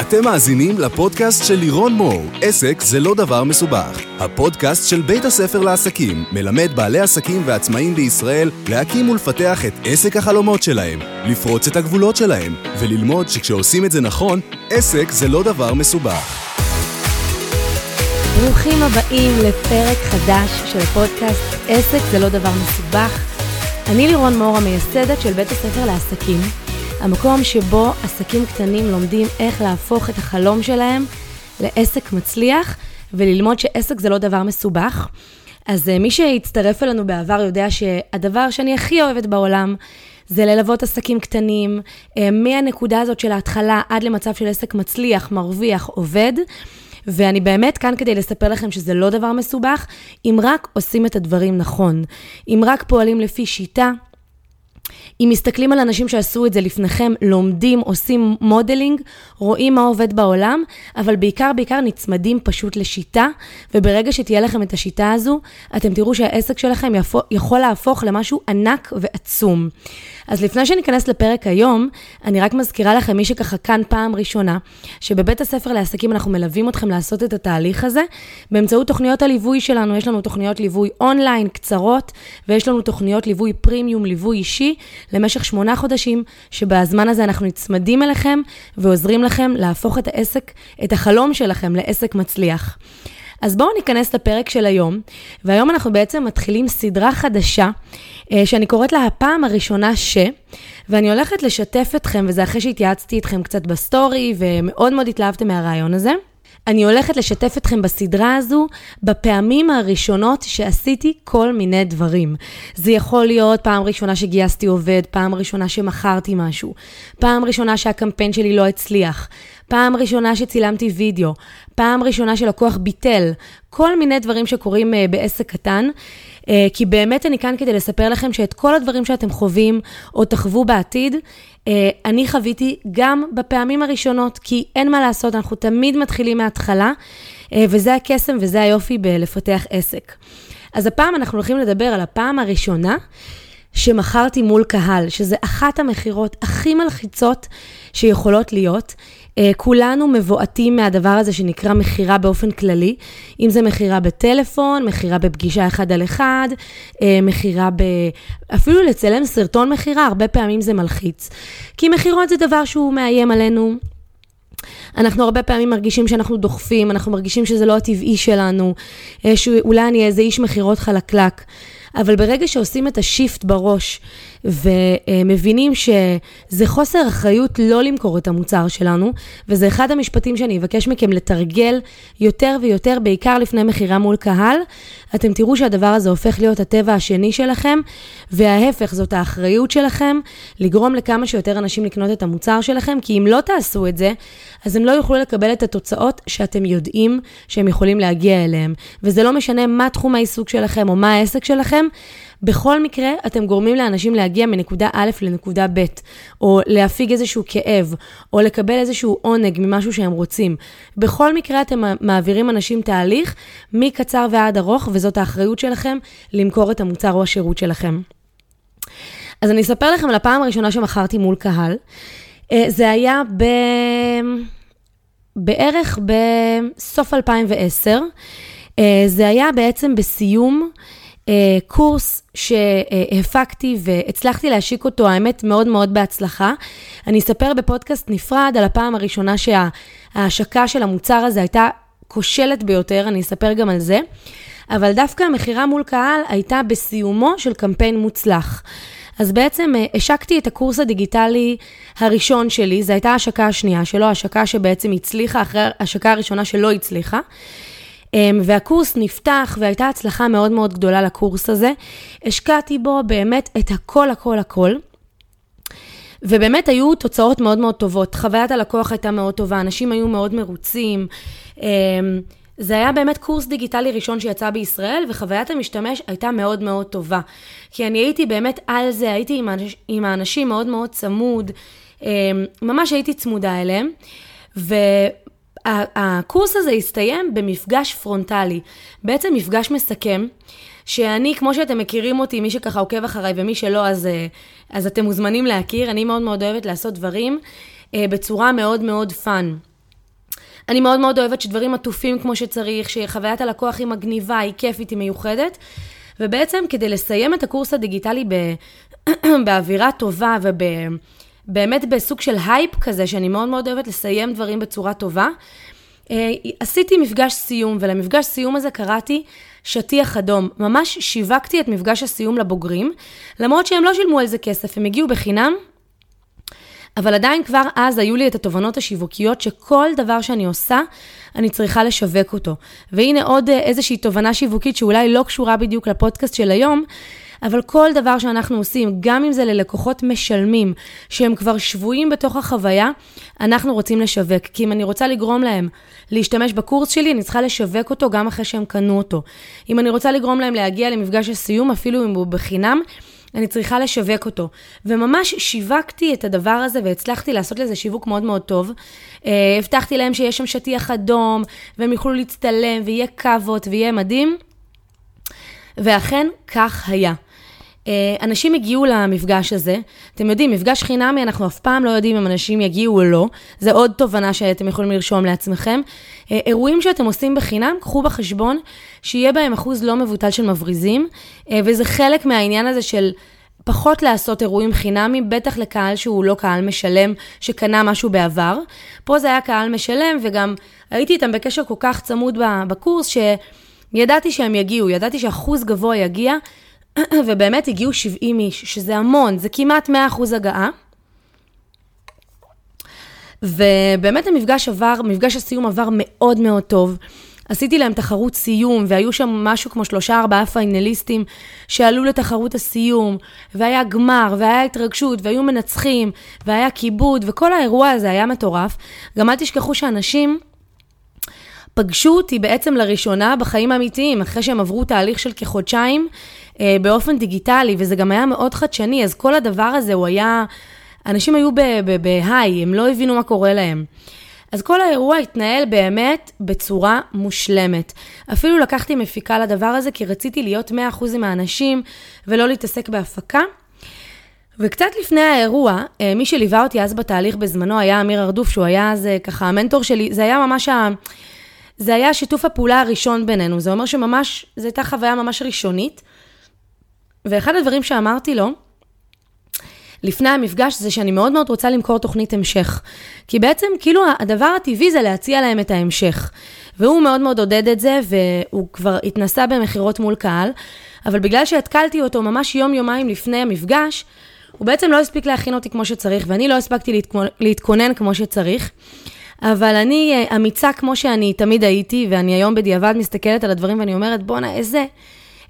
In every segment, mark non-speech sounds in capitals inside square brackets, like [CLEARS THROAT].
אתם מאזינים לפודקאסט של לירון מור, עסק זה לא דבר מסובך. הפודקאסט של בית הספר לעסקים מלמד בעלי עסקים ועצמאים בישראל להקים ולפתח את עסק החלומות שלהם, לפרוץ את הגבולות שלהם, וללמוד שכשעושים את זה נכון, עסק זה לא דבר מסובך. ברוכים הבאים לפרק חדש של הפודקאסט עסק זה לא דבר מסובך. אני לירון מור, המייסדת של בית הספר לעסקים. המקום שבו עסקים קטנים לומדים איך להפוך את החלום שלהם לעסק מצליח, וללמוד שעסק זה לא דבר מסובך. אז אה, מי שהצטרף אלינו בעבר יודע שהדבר שאני הכי אוהבת בעולם זה ללוות עסקים קטנים, אה, מהנקודה הזאת של ההתחלה עד למצב של עסק מצליח, מרוויח, עובד. ואני באמת כאן כדי לספר לכם שזה לא דבר מסובך, אם רק עושים את הדברים נכון. אם רק פועלים לפי שיטה, אם מסתכלים על אנשים שעשו את זה לפניכם, לומדים, עושים modeling, רואים מה עובד בעולם, אבל בעיקר, בעיקר נצמדים פשוט לשיטה, וברגע שתהיה לכם את השיטה הזו, אתם תראו שהעסק שלכם יכול להפוך למשהו ענק ועצום. אז לפני שניכנס לפרק היום, אני רק מזכירה לכם, מי שככה כאן פעם ראשונה, שבבית הספר לעסקים אנחנו מלווים אתכם לעשות את התהליך הזה, באמצעות תוכניות הליווי שלנו, יש לנו תוכניות ליווי אונליין קצרות, ויש לנו תוכניות ליווי פרימיום, ליווי אישי, למשך שמונה חודשים, שבזמן הזה אנחנו נצמדים אליכם ועוזרים לכם להפוך את העסק, את החלום שלכם לעסק מצליח. אז בואו ניכנס לפרק של היום, והיום אנחנו בעצם מתחילים סדרה חדשה, אה, שאני קוראת לה הפעם הראשונה ש, ואני הולכת לשתף אתכם, וזה אחרי שהתייעצתי איתכם קצת ב story, ומאוד מאוד התלהבתם מהרעיון הזה. אני הולכת לשתף אתכם בסדרה הזו בפעמים הראשונות שעשיתי כל מיני דברים. זה יכול להיות פעם ראשונה שגייסתי עובד, פעם ראשונה שמכרתי משהו, פעם ראשונה שהקמפיין שלי לא הצליח, פעם ראשונה שצילמתי וידאו, פעם ראשונה שלקוח ביטל, כל מיני דברים שקורים uh, בעסק קטן, uh, כי באמת אני כאן כדי לספר לכם שאת כל הדברים שאתם חווים או תחוו בעתיד, uh, אני חוויתי גם בפעמים הראשונות, כי אין מה לעשות, אנחנו תמיד מתחילים מההתחלה, וזה הקסם וזה היופי בלפתח עסק. אז הפעם אנחנו הולכים לדבר על הפעם הראשונה. שמכרתי מול קהל, שזה אחת המכירות הכי מלחיצות שיכולות להיות. אה, כולנו מבועטים מהדבר הזה שנקרא מכירה באופן כללי, אם זה מכירה בטלפון, מכירה בפגישה אחד על אחד, אה, מכירה ב... אפילו לצלם סרטון מכירה, הרבה פעמים זה מלחיץ. כי מכירות זה דבר שהוא מאיים עלינו. אנחנו הרבה פעמים מרגישים שאנחנו דוחפים, אנחנו מרגישים שזה לא הטבעי שלנו, אה, שאולי אני איזה איש מכירות חלקלק. אבל ברגע שעושים את השיפט בראש ומבינים שזה חוסר אחריות לא למכור את המוצר שלנו, וזה אחד המשפטים שאני אבקש מכם לתרגל יותר ויותר, בעיקר לפני מכירה מול קהל, אתם תראו שהדבר הזה הופך להיות הטבע השני שלכם, וההפך, זאת האחריות שלכם לגרום לכמה שיותר אנשים לקנות את המוצר שלכם, כי אם לא תעשו את זה, אז הם לא יוכלו לקבל את התוצאות שאתם יודעים שהם יכולים להגיע אליהם. וזה לא משנה מה תחום העיסוק שלכם או מה העסק שלכם, בכל מקרה, אתם גורמים לאנשים להגיע מנקודה א' לנקודה ב', או להפיג איזשהו כאב, או לקבל איזשהו עונג ממשהו שהם רוצים. בכל מקרה, אתם מעבירים אנשים תהליך מקצר ועד ארוך, וזאת האחריות שלכם למכור את המוצר או השירות שלכם. אז אני אספר לכם על הפעם הראשונה שמכרתי מול קהל. אה, זה היה ב... בערך בסוף 2010. אה, זה היה בעצם בסיום קורס שהפקתי והצלחתי להשיק אותו, האמת, מאוד מאוד בהצלחה. אני אספר בפודקאסט נפרד על הפעם הראשונה שההשקה של המוצר הזה הייתה כושלת ביותר, אני אספר גם על זה. אבל דווקא המכירה מול קהל הייתה בסיומו של קמפיין מוצלח. אז בעצם אה, השקתי את הקורס הדיגיטלי הראשון שלי, זו הייתה ההשקה השנייה שלו, השקה שבעצם הצליחה אחרי ההשקה הראשונה שלא הצליחה. אמ, והקורס נפתח והייתה הצלחה מאוד מאוד גדולה לקורס הזה. השקעתי בו באמת את הכל, הכל, הכל. ובאמת היו תוצאות מאוד מאוד טובות. חוויית הלקוח הייתה מאוד טובה, אנשים היו מאוד מרוצים. אמ, זה היה באמת קורס דיגיטלי ראשון שיצא בישראל, וחוויית המשתמש הייתה מאוד מאוד טובה. כי אני הייתי באמת על זה, הייתי עם, האנש, עם האנשים מאוד מאוד צמוד, אמ, ממש הייתי צמודה אליהם. ו... הקורס הזה הסתיים במפגש פרונטלי, בעצם מפגש מסכם, שאני, כמו שאתם מכירים אותי, מי שככה עוקב אחריי ומי שלא, אז, אה, אז אתם מוזמנים להכיר, אני מאוד מאוד אוהבת לעשות דברים אה, בצורה מאוד מאוד fun. אני מאוד מאוד אוהבת שדברים עטופים כמו שצריך, שחוויית הלקוח היא מגניבה, היא כיפית, היא מיוחדת. ובעצם כדי לסיים את הקורס הדיגיטלי ב... [CLEARS THROAT] באווירה טובה ובאמת בסוג של הייפ כזה, שאני מאוד מאוד אוהבת לסיים דברים בצורה טובה, אה, עשיתי מפגש סיום, ולמפגש סיום הזה קראתי שטיח אדום. ממש שיווקתי את מפגש הסיום לבוגרים, למרות שהם לא שילמו על זה כסף, הם הגיעו בחינם, אבל עדיין כבר אז היו לי את התובנות השיווקיות שכל דבר שאני עושה, אני צריכה לשווק אותו. והנה עוד אה, איזושהי תובנה שיווקית שאולי לא קשורה בדיוק לפודקאסט של היום, אבל כל דבר שאנחנו עושים, גם אם זה ללקוחות משלמים, שהם כבר שבויים בתוך החוויה, אנחנו רוצים לשווק. כי אם אני רוצה לגרום להם להשתמש בקורס שלי, אני צריכה לשווק אותו גם אחרי שהם קנו אותו. אם אני רוצה לגרום להם להגיע למפגש הסיום, אפילו אם הוא בחינם, אני צריכה לשווק אותו. וממש שיווקתי את הדבר הזה והצלחתי לעשות לזה שיווק מאוד מאוד טוב. Uh, הבטחתי להם שיש שם שטיח אדום, והם יוכלו להצטלם, ויהיה קאבות, ויהיה מדהים. ואכן, כך היה. Uh, אנשים הגיעו למפגש הזה. אתם יודעים, מפגש חינמי, אנחנו אף פעם לא יודעים אם אנשים יגיעו או לא. זה עוד תובנה שאתם יכולים לרשום לעצמכם. Uh, אירועים שאתם עושים בחינם, קחו בחשבון שיהיה בהם אחוז לא מבוטל של מבריזים, uh, וזה חלק מהעניין הזה של... פחות לעשות אירועים חינמיים, בטח לקהל שהוא לא קהל משלם, שקנה משהו בעבר. פה זה היה קהל משלם, וגם הייתי איתם בקשר כל כך צמוד בקורס, שידעתי שהם יגיעו, ידעתי שאחוז גבוה יגיע, [CLEARS THROAT] ובאמת הגיעו 70 איש, שזה המון, זה כמעט 100% הגעה. ובאמת המפגש עבר, מפגש הסיום עבר מאוד מאוד טוב. עשיתי להם תחרות סיום, והיו שם משהו כמו שלושה ארבעה פיינליסטים שעלו לתחרות הסיום, והיה גמר, והיה התרגשות, והיו מנצחים, והיה כיבוד, וכל האירוע הזה היה מטורף. גם אל תשכחו שאנשים פגשו אותי בעצם לראשונה בחיים האמיתיים, אחרי שהם עברו תהליך של כחודשיים אה, באופן דיגיטלי, וזה גם היה מאוד חדשני, אז כל הדבר הזה הוא היה... אנשים היו בהיי, הם לא הבינו מה קורה להם. אז כל האירוע התנהל באמת בצורה מושלמת. אפילו לקחתי מפיקה לדבר הזה, כי רציתי להיות 100% עם האנשים ולא להתעסק בהפקה. וקצת לפני האירוע, אה, מי שליווה אותי אז בתהליך בזמנו היה אמיר ארדוף, שהוא היה אז אה, ככה המנטור שלי, זה היה ממש ה... זה היה שיתוף הפעולה הראשון בינינו, זה אומר שממש, זו הייתה חוויה ממש ראשונית. ואחד הדברים שאמרתי לו, לפני המפגש זה שאני מאוד מאוד רוצה למכור תוכנית המשך. כי בעצם, כאילו, הדבר הטבעי זה להציע להם את ההמשך. והוא מאוד מאוד עודד את זה, והוא כבר התנסה במכירות מול קהל, אבל בגלל שהתקלתי אותו ממש יום-יומיים לפני המפגש, הוא בעצם לא הספיק להכין אותי כמו שצריך, ואני לא הספקתי להתכונן כמו שצריך. אבל אני אה, אמיצה כמו שאני תמיד הייתי, ואני היום בדיעבד מסתכלת על הדברים ואני אומרת, בואנה, איזה,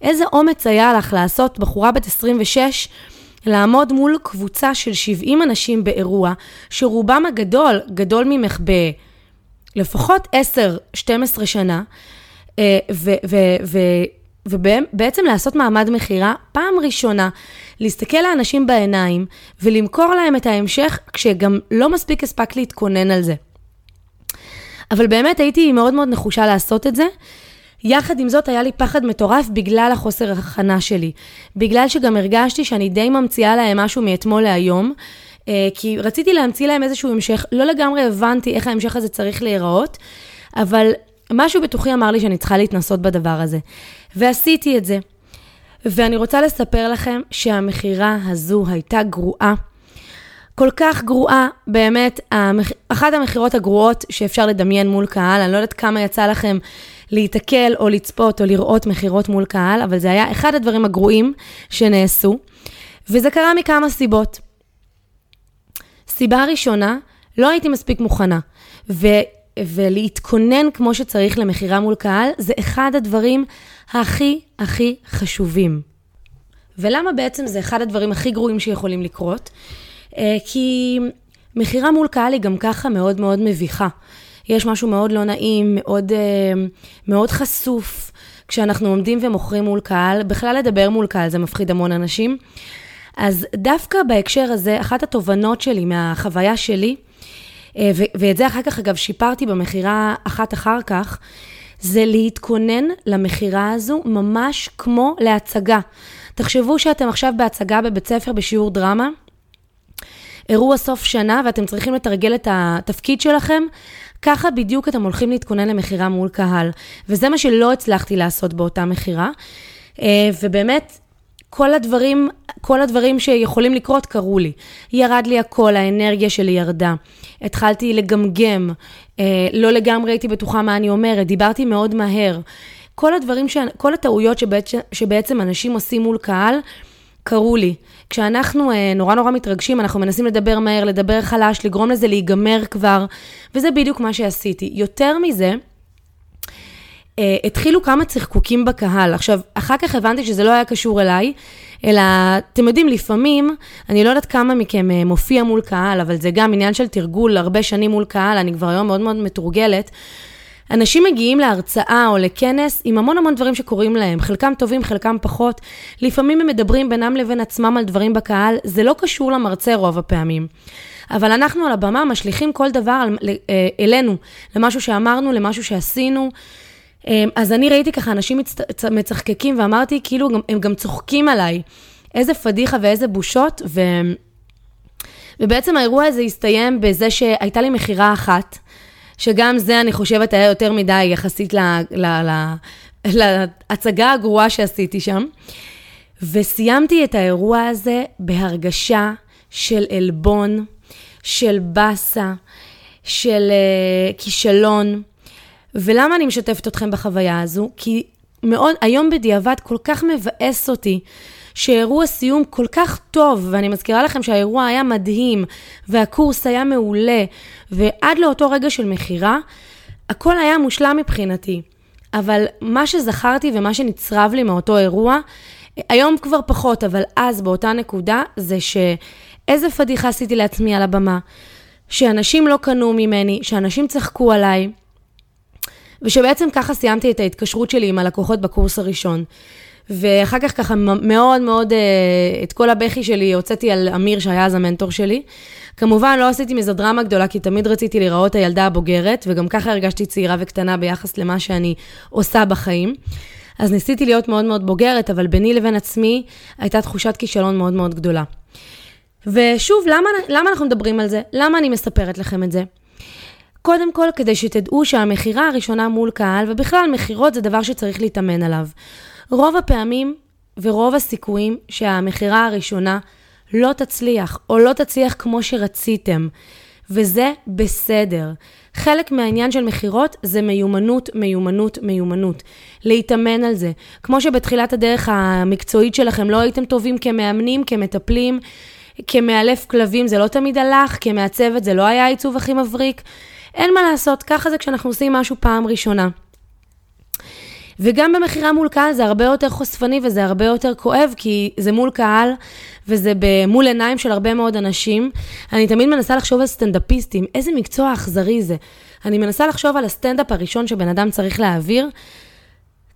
איזה אומץ היה לך לעשות בחורה בת 26, לעמוד מול קבוצה של 70 אנשים באירוע, שרובם הגדול, גדול ממך בלפחות 10-12 שנה, אה, ובעצם לעשות מעמד מכירה, פעם ראשונה, להסתכל לאנשים בעיניים ולמכור להם את ההמשך, כשגם לא מספיק הספק להתכונן על זה. אבל באמת הייתי מאוד מאוד נחושה לעשות את זה. יחד עם זאת, היה לי פחד מטורף בגלל החוסר הכנה שלי. בגלל שגם הרגשתי שאני די ממציאה להם משהו מאתמול להיום. אה, כי רציתי להמציא להם איזשהו המשך, לא לגמרי הבנתי איך ההמשך הזה צריך להיראות, אבל משהו בתוכי אמר לי שאני צריכה להתנסות בדבר הזה. ועשיתי את זה. ואני רוצה לספר לכם שהמכירה הזו הייתה גרועה. כל כך גרועה, באמת. אחת המכירות הגרועות שאפשר לדמיין מול קהל, אני לא יודעת כמה יצא לכם להיתקל או לצפות או לראות מכירות מול קהל, אבל זה היה אחד הדברים הגרועים שנעשו, וזה קרה מכמה סיבות. סיבה ראשונה, לא הייתי מספיק מוכנה, ו... ולהתכונן כמו שצריך למכירה מול קהל, זה אחד הדברים הכי הכי חשובים. ולמה בעצם זה אחד הדברים הכי גרועים שיכולים לקרות? אה, כי מכירה מול קהל היא גם ככה מאוד מאוד מביכה. יש משהו מאוד לא נעים, מאוד, אה, מאוד חשוף, כשאנחנו עומדים ומוכרים מול קהל. בכלל לדבר מול קהל זה מפחיד המון אנשים. אז דווקא בהקשר הזה, אחת התובנות שלי מהחוויה שלי, אה, ואת זה אחר כך, אגב, שיפרתי במכירה אחת אחר כך, זה להתכונן למכירה הזו ממש כמו להצגה. תחשבו שאתם עכשיו בהצגה בבית ספר בשיעור דרמה, אירוע סוף שנה ואתם צריכים לתרגל את התפקיד שלכם, ככה בדיוק אתם הולכים להתכונן למכירה מול קהל. וזה מה שלא הצלחתי לעשות באותה מכירה. אה, ובאמת, כל הדברים, כל הדברים שיכולים לקרות קרו לי. ירד לי הכל, האנרגיה שלי ירדה. התחלתי לגמגם, אה, לא לגמרי הייתי בטוחה מה אני אומרת, דיברתי מאוד מהר. כל הדברים, ש... כל הטעויות שבעצם, שבעצם אנשים עושים מול קהל, קרו לי. כשאנחנו אה, נורא נורא מתרגשים, אנחנו מנסים לדבר מהר, לדבר חלש, לגרום לזה להיגמר כבר, וזה בדיוק מה שעשיתי. יותר מזה, אה, התחילו כמה צחקוקים בקהל. עכשיו, אחר כך הבנתי שזה לא היה קשור אליי, אלא, אתם יודעים, לפעמים, אני לא יודעת כמה מכם אה, מופיע מול קהל, אבל זה גם עניין של תרגול הרבה שנים מול קהל, אני כבר היום מאוד מאוד מתורגלת. אנשים מגיעים להרצאה או לכנס עם המון המון דברים שקורים להם, חלקם טובים, חלקם פחות. לפעמים הם מדברים בינם לבין עצמם על דברים בקהל, זה לא קשור למרצה רוב הפעמים. אבל אנחנו על הבמה משליכים כל דבר אה, אלינו, למשהו שאמרנו, למשהו שעשינו. אמ, אז אני ראיתי ככה אנשים מצחקקים ואמרתי, כאילו, הם גם צוחקים עליי. איזה פדיחה ואיזה בושות, ו... ובעצם האירוע הזה הסתיים בזה שהייתה לי מכירה אחת, שגם זה, אני חושבת, היה יותר מדי יחסית ל... ל... ל... להצגה הגרועה שעשיתי שם. וסיימתי את האירוע הזה בהרגשה של עלבון, של באסה, של uh, כישלון. ולמה אני משתפת אתכם בחוויה הזו? כי מאוד, היום בדיעבד כל כך מבאס אותי שאירוע סיום כל כך טוב, ואני מזכירה לכם שהאירוע היה מדהים, והקורס היה מעולה, ועד לאותו רגע של מכירה, הכל היה מושלם מבחינתי. אבל מה שזכרתי ומה שנצרב לי מאותו אירוע, היום כבר פחות, אבל אז באותה נקודה, זה שאיזה פדיחה עשיתי לעצמי על הבמה, שאנשים לא קנו ממני, שאנשים צחקו עליי, ושבעצם ככה סיימתי את ההתקשרות שלי עם הלקוחות בקורס הראשון. ואחר כך ככה מאוד מאוד, אה, את כל הבכי שלי הוצאתי על אמיר שהיה אז המנטור שלי. כמובן לא עשיתי מזה דרמה גדולה, כי תמיד רציתי להיראות הילדה הבוגרת, וגם ככה הרגשתי צעירה וקטנה ביחס למה שאני עושה בחיים. אז ניסיתי להיות מאוד מאוד בוגרת, אבל ביני לבין עצמי הייתה תחושת כישלון מאוד מאוד גדולה. ושוב, למה, למה אנחנו מדברים על זה? למה אני מספרת לכם את זה? קודם כל, כדי שתדעו שהמכירה הראשונה מול קהל, ובכלל מכירות זה דבר שצריך להתאמן עליו. רוב הפעמים ורוב הסיכויים שהמכירה הראשונה לא תצליח, או לא תצליח כמו שרציתם, וזה בסדר. חלק מהעניין של מכירות זה מיומנות, מיומנות, מיומנות. להתאמן על זה. כמו שבתחילת הדרך המקצועית שלכם לא הייתם טובים כמאמנים, כמטפלים, כמאלף כלבים זה לא תמיד הלך, כמעצבת זה לא היה העיצוב הכי מבריק. אין מה לעשות, ככה זה כשאנחנו עושים משהו פעם ראשונה. וגם במכירה מול קהל זה הרבה יותר חושפני וזה הרבה יותר כואב, כי זה מול קהל וזה מול עיניים של הרבה מאוד אנשים. אני תמיד מנסה לחשוב על סטנדאפיסטים, איזה מקצוע אכזרי זה. אני מנסה לחשוב על הסטנדאפ הראשון שבן אדם צריך להעביר.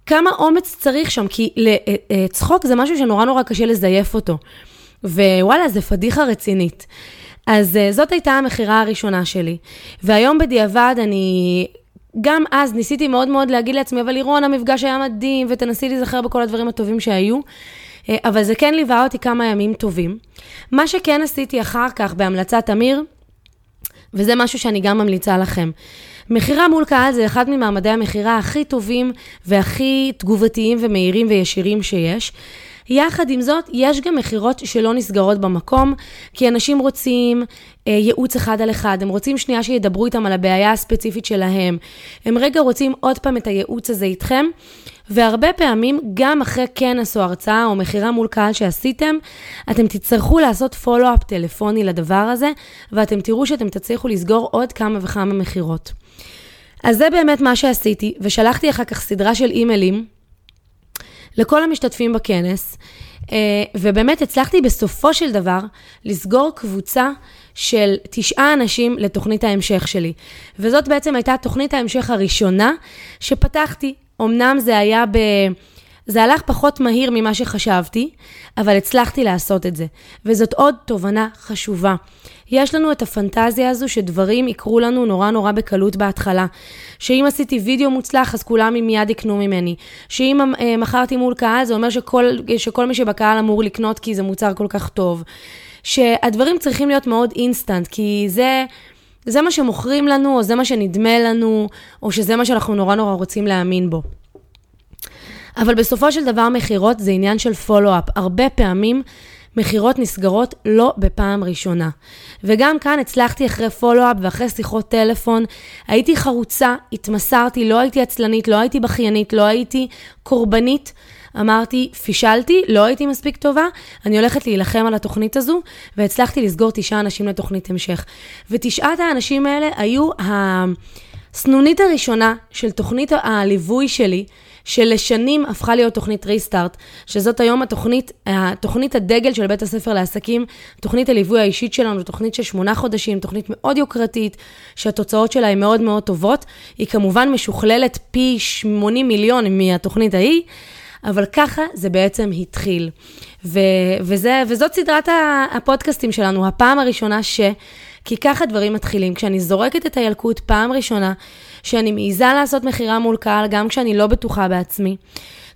כמה אומץ צריך שם, כי אה, אה, צחוק זה משהו שנורא נורא קשה לזייף אותו. ווואלה, זה פדיחה רצינית. אז uh, זאת הייתה המכירה הראשונה שלי. והיום בדיעבד אני... גם אז ניסיתי מאוד מאוד להגיד לעצמי, אבל לירון, המפגש היה מדהים, ותנסי להיזכר בכל הדברים הטובים שהיו. Uh, אבל זה כן ליווה אותי כמה ימים טובים. מה שכן עשיתי אחר כך בהמלצת אמיר, וזה משהו שאני גם ממליצה לכם. מכירה מול קהל זה אחד ממעמדי המכירה הכי טובים והכי תגובתיים ומהירים וישירים שיש. יחד עם זאת, יש גם מכירות שלא נסגרות במקום, כי אנשים רוצים אה, ייעוץ אחד על אחד, הם רוצים שנייה שידברו איתם על הבעיה הספציפית שלהם. הם רגע רוצים עוד פעם את הייעוץ הזה איתכם, והרבה פעמים, גם אחרי כנס או הרצאה או מכירה מול קהל שעשיתם, אתם תצטרכו לעשות פולו-אפ טלפוני לדבר הזה, ואתם תראו שאתם תצליחו לסגור עוד כמה וכמה מכירות. אז זה באמת מה שעשיתי, ושלחתי אחר כך סדרה של אימיילים לכל המשתתפים בכנס, אה, ובאמת הצלחתי בסופו של דבר לסגור קבוצה של תשעה אנשים לתוכנית ההמשך שלי. וזאת בעצם הייתה תוכנית ההמשך הראשונה שפתחתי. אמנם זה היה ב... זה הלך פחות מהיר ממה שחשבתי, אבל הצלחתי לעשות את זה. וזאת עוד תובנה חשובה. יש לנו את הפנטזיה הזו שדברים יקרו לנו נורא נורא בקלות בהתחלה. שאם עשיתי וידאו מוצלח, אז כולם מיד יקנו ממני. שאם אה, מכרתי מול קהל, זה אומר שכל, שכל מי שבקהל אמור לקנות כי זה מוצר כל כך טוב. שהדברים צריכים להיות מאוד אינסטנט, כי זה... זה מה שמוכרים לנו, או זה מה שנדמה לנו, או שזה מה שאנחנו נורא נורא רוצים להאמין בו. אבל בסופו של דבר מכירות זה עניין של follow-up. הרבה פעמים מכירות נסגרות לא בפעם ראשונה. וגם כאן הצלחתי אחרי פולו-אפ ואחרי שיחות טלפון, הייתי חרוצה, התמסרתי, לא הייתי עצלנית, לא הייתי בכיינית, לא הייתי קורבנית. אמרתי, פישלתי, לא הייתי מספיק טובה, אני הולכת להילחם על התוכנית הזו, והצלחתי לסגור תשעה אנשים לתוכנית המשך. ותשעת האנשים האלה היו הסנונית הראשונה של תוכנית הליווי שלי, שלשנים הפכה להיות תוכנית ריסטארט, שזאת היום התוכנית, התוכנית הדגל של בית הספר לעסקים, תוכנית הליווי האישית שלנו, תוכנית של שמונה חודשים, תוכנית מאוד יוקרתית, שהתוצאות שלה הן מאוד מאוד טובות. היא כמובן משוכללת פי 80 מיליון מהתוכנית ההיא. אבל ככה זה בעצם התחיל. ו- וזה, וזאת סדרת הפודקאסטים שלנו, הפעם הראשונה ש... כי ככה דברים מתחילים. כשאני זורקת את הילקוט פעם ראשונה, שאני מעיזה לעשות מכירה מול קהל, גם כשאני לא בטוחה בעצמי.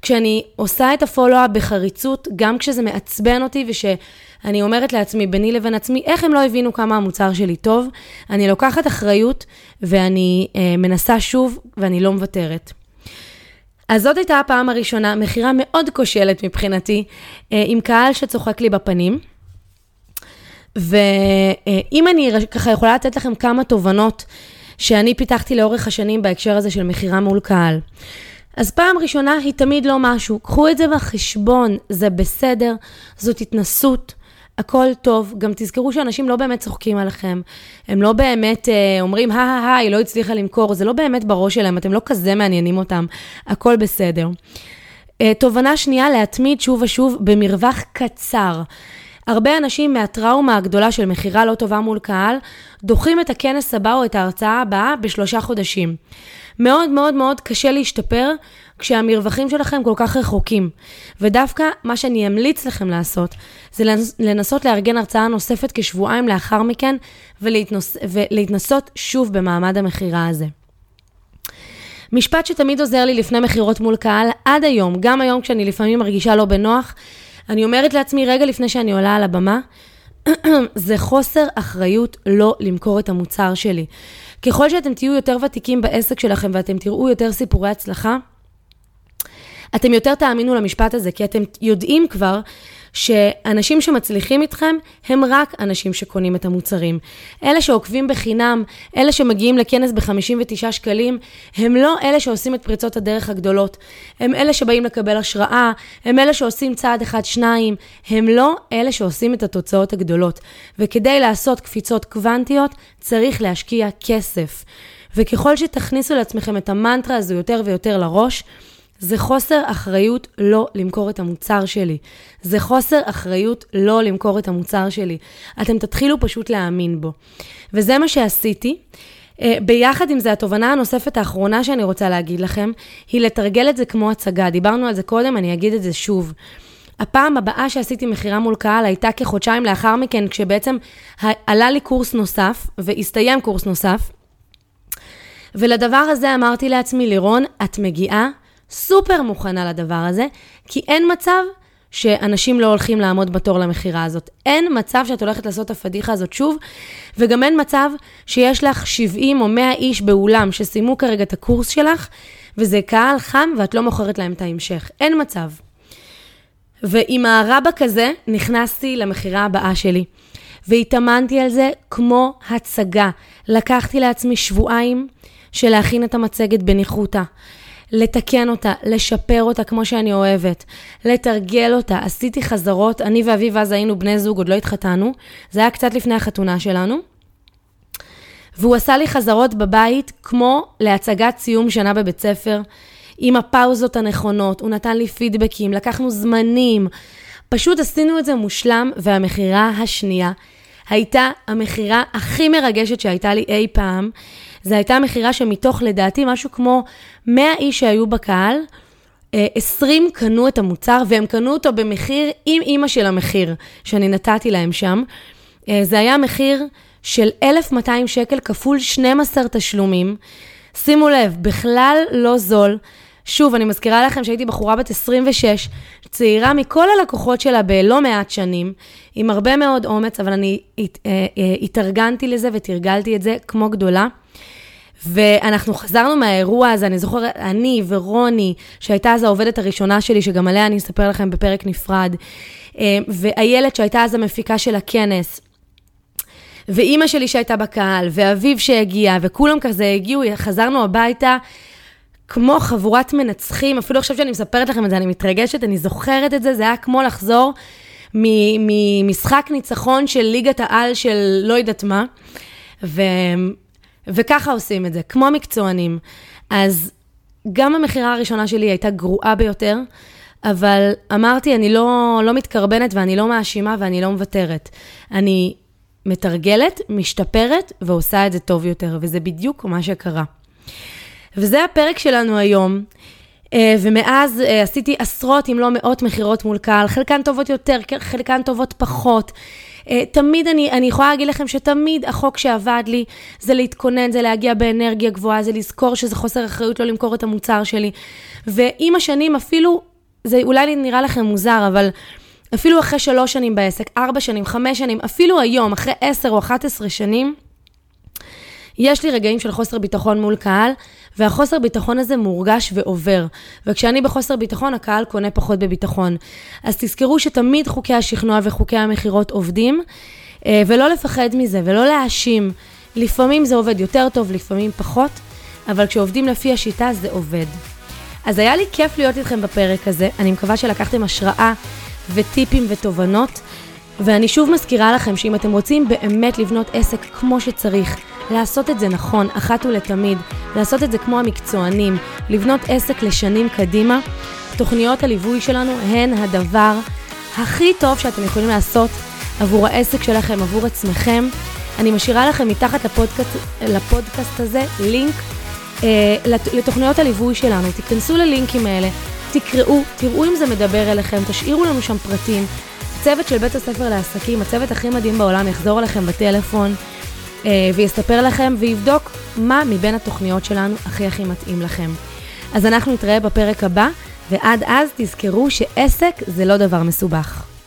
כשאני עושה את הפולו-אפ בחריצות, גם כשזה מעצבן אותי ושאני אומרת לעצמי, ביני לבין עצמי, איך הם לא הבינו כמה המוצר שלי טוב, אני לוקחת אחריות ואני אה, מנסה שוב ואני לא מוותרת. אז זאת הייתה הפעם הראשונה, מכירה מאוד כושלת מבחינתי, אה, עם קהל שצוחק לי בפנים. ואם אני ככה יכולה לתת לכם כמה תובנות שאני פיתחתי לאורך השנים בהקשר הזה של מכירה מול קהל. אז פעם ראשונה היא תמיד לא משהו, קחו את זה בחשבון, זה בסדר, זאת התנסות, הכל טוב. גם תזכרו שאנשים לא באמת צוחקים עליכם, הם לא באמת אה, אומרים, הא הא הא, היא לא הצליחה למכור, זה לא באמת בראש שלהם, אתם לא כזה מעניינים אותם, הכל בסדר. אה, תובנה שנייה, להתמיד שוב ושוב במרווח קצר. הרבה אנשים מהטראומה הגדולה של מכירה לא טובה מול קהל, דוחים את הכנס הבא או את ההרצאה הבאה בשלושה חודשים. מאוד מאוד מאוד קשה להשתפר כשהמרווחים שלכם כל כך רחוקים. ודווקא מה שאני אמליץ לכם לעשות, זה לנסות לארגן הרצאה נוספת כשבועיים לאחר מכן, ולהתנוס, ולהתנסות שוב במעמד המכירה הזה. משפט שתמיד עוזר לי לפני מכירות מול קהל, עד היום, גם היום כשאני לפעמים מרגישה לא בנוח, אני אומרת לעצמי רגע לפני שאני עולה על הבמה, [CLEARS THROAT] זה חוסר אחריות לא למכור את המוצר שלי. ככל שאתם תהיו יותר ותיקים בעסק שלכם ואתם תראו יותר סיפורי הצלחה, אתם יותר תאמינו למשפט הזה, כי אתם יודעים כבר שאנשים שמצליחים איתכם, הם רק אנשים שקונים את המוצרים. אלה שעוקבים בחינם, אלה שמגיעים לכנס ב-59 שקלים, הם לא אלה שעושים את פריצות הדרך הגדולות. הם אלה שבאים לקבל השראה, הם אלה שעושים צעד אחד-שניים, הם לא אלה שעושים את התוצאות הגדולות. וכדי לעשות קפיצות קוונטיות, צריך להשקיע כסף. וככל שתכניסו לעצמכם את המנטרה הזו יותר ויותר לראש, זה חוסר אחריות לא למכור את המוצר שלי. זה חוסר אחריות לא למכור את המוצר שלי. אתם תתחילו פשוט להאמין בו. וזה מה שעשיתי. אה, ביחד עם זה, התובנה הנוספת האחרונה שאני רוצה להגיד לכם, היא לתרגל את זה כמו הצגה. דיברנו על זה קודם, אני אגיד את זה שוב. הפעם הבאה שעשיתי מכירה מול קהל הייתה כחודשיים לאחר מכן, כשבעצם עלה לי קורס נוסף, והסתיים קורס נוסף. ולדבר הזה אמרתי לעצמי, לירון, את מגיעה סופר מוכנה לדבר הזה, כי אין מצב שאנשים לא הולכים לעמוד בתור למכירה הזאת. אין מצב שאת הולכת לעשות את הפדיחה הזאת שוב, וגם אין מצב שיש לך 70 או 100 איש באולם שסיימו כרגע את הקורס שלך, וזה קהל חם ואת לא מוכרת להם את ההמשך. אין מצב. ועם הרבק הזה נכנסתי למכירה הבאה שלי. והתאמנתי על זה כמו הצגה. לקחתי לעצמי שבועיים של להכין את המצגת בניחותא. לתקן אותה, לשפר אותה כמו שאני אוהבת, לתרגל אותה. עשיתי חזרות, אני ואביב אז היינו בני זוג, עוד לא התחתנו, זה היה קצת לפני החתונה שלנו. והוא עשה לי חזרות בבית כמו להצגת סיום שנה בבית ספר, עם הפאוזות הנכונות, הוא נתן לי פידבקים, לקחנו זמנים. פשוט עשינו את זה מושלם, והמכירה השנייה הייתה המכירה הכי מרגשת שהייתה לי אי פעם. זו הייתה מכירה שמתוך, לדעתי, משהו כמו 100 איש שהיו בקהל, 20 אה, קנו את המוצר, והם קנו אותו במחיר עם אימא של המחיר שאני נתתי להם שם. אה, זה היה מחיר של 1,200 שקל כפול 12 תשלומים. שימו לב, בכלל לא זול. שוב, אני מזכירה לכם שהייתי בחורה בת 26, צעירה מכל הלקוחות שלה בלא מעט שנים, עם הרבה מאוד אומץ, אבל אני הת, אה, התארגנתי לזה ותרגלתי את זה כמו גדולה. ואנחנו חזרנו מהאירוע הזה, אני זוכרת, אני ורוני, שהייתה אז העובדת הראשונה שלי, שגם עליה אני אספר לכם בפרק נפרד, אה, ואיילת, שהייתה אז המפיקה של הכנס, ואימא שלי שהייתה בקהל, ואביב שהגיע, וכולם כזה הגיעו, חזרנו הביתה. כמו חבורת מנצחים, אפילו עכשיו שאני מספרת לכם את זה, אני מתרגשת, אני זוכרת את זה, זה היה כמו לחזור ממשחק ניצחון של ליגת העל של לא יודעת מה. ו... וככה עושים את זה, כמו מקצוענים. אז גם המכירה הראשונה שלי הייתה גרועה ביותר, אבל אמרתי, אני לא, לא מתקרבנת ואני לא מאשימה ואני לא מוותרת. אני מתרגלת, משתפרת ועושה את זה טוב יותר, וזה בדיוק מה שקרה. וזה הפרק שלנו היום. אה, ומאז אה, עשיתי עשרות אם לא מאות מכירות מול קהל, חלקן טובות יותר, חלקן טובות פחות. אה, תמיד אני, אני יכולה להגיד לכם שתמיד החוק שעבד לי זה להתכונן, זה להגיע באנרגיה גבוהה, זה לזכור שזה חוסר אחריות לא למכור את המוצר שלי. ועם השנים אפילו, זה אולי נראה לכם מוזר, אבל אפילו אחרי שלוש שנים בעסק, ארבע שנים, חמש שנים, אפילו היום, אחרי עשר או אחת עשרה שנים, יש לי רגעים של חוסר ביטחון מול קהל, והחוסר ביטחון הזה מורגש ועובר. וכשאני בחוסר ביטחון, הקהל קונה פחות בביטחון. אז תזכרו שתמיד חוקי השכנוע וחוקי המכירות עובדים, אה, ולא לפחד מזה, ולא להאשים. לפעמים זה עובד יותר טוב, לפעמים פחות, אבל כשעובדים לפי השיטה זה עובד. אז היה לי כיף להיות איתכם בפרק הזה, אני מקווה שלקחתם השראה וטיפים ותובנות, ואני שוב מזכירה לכם שאם אתם רוצים באמת לבנות עסק כמו שצריך, לעשות את זה נכון, אחת ולתמיד, לעשות את זה כמו המקצוענים, לבנות עסק לשנים קדימה. תוכניות הליווי שלנו הן הדבר הכי טוב שאתם יכולים לעשות עבור העסק שלכם, עבור עצמכם. אני משאירה לכם מתחת לפודקאסט, לפודקאסט הזה לינק אה, לתוכניות הליווי שלנו. תיכנסו ללינקים האלה, תקראו, תראו אם זה מדבר אליכם, תשאירו לנו שם פרטים. הצוות של בית הספר לעסקים, הצוות הכי מדהים בעולם, יחזור אליכם בטלפון. אה, ויספר לכם ויבדוק מה מבין התוכניות שלנו הכי הכי מתאים לכם. אז אנחנו נתראה בפרק הבא, ועד אז תזכרו שעסק זה לא דבר מסובך.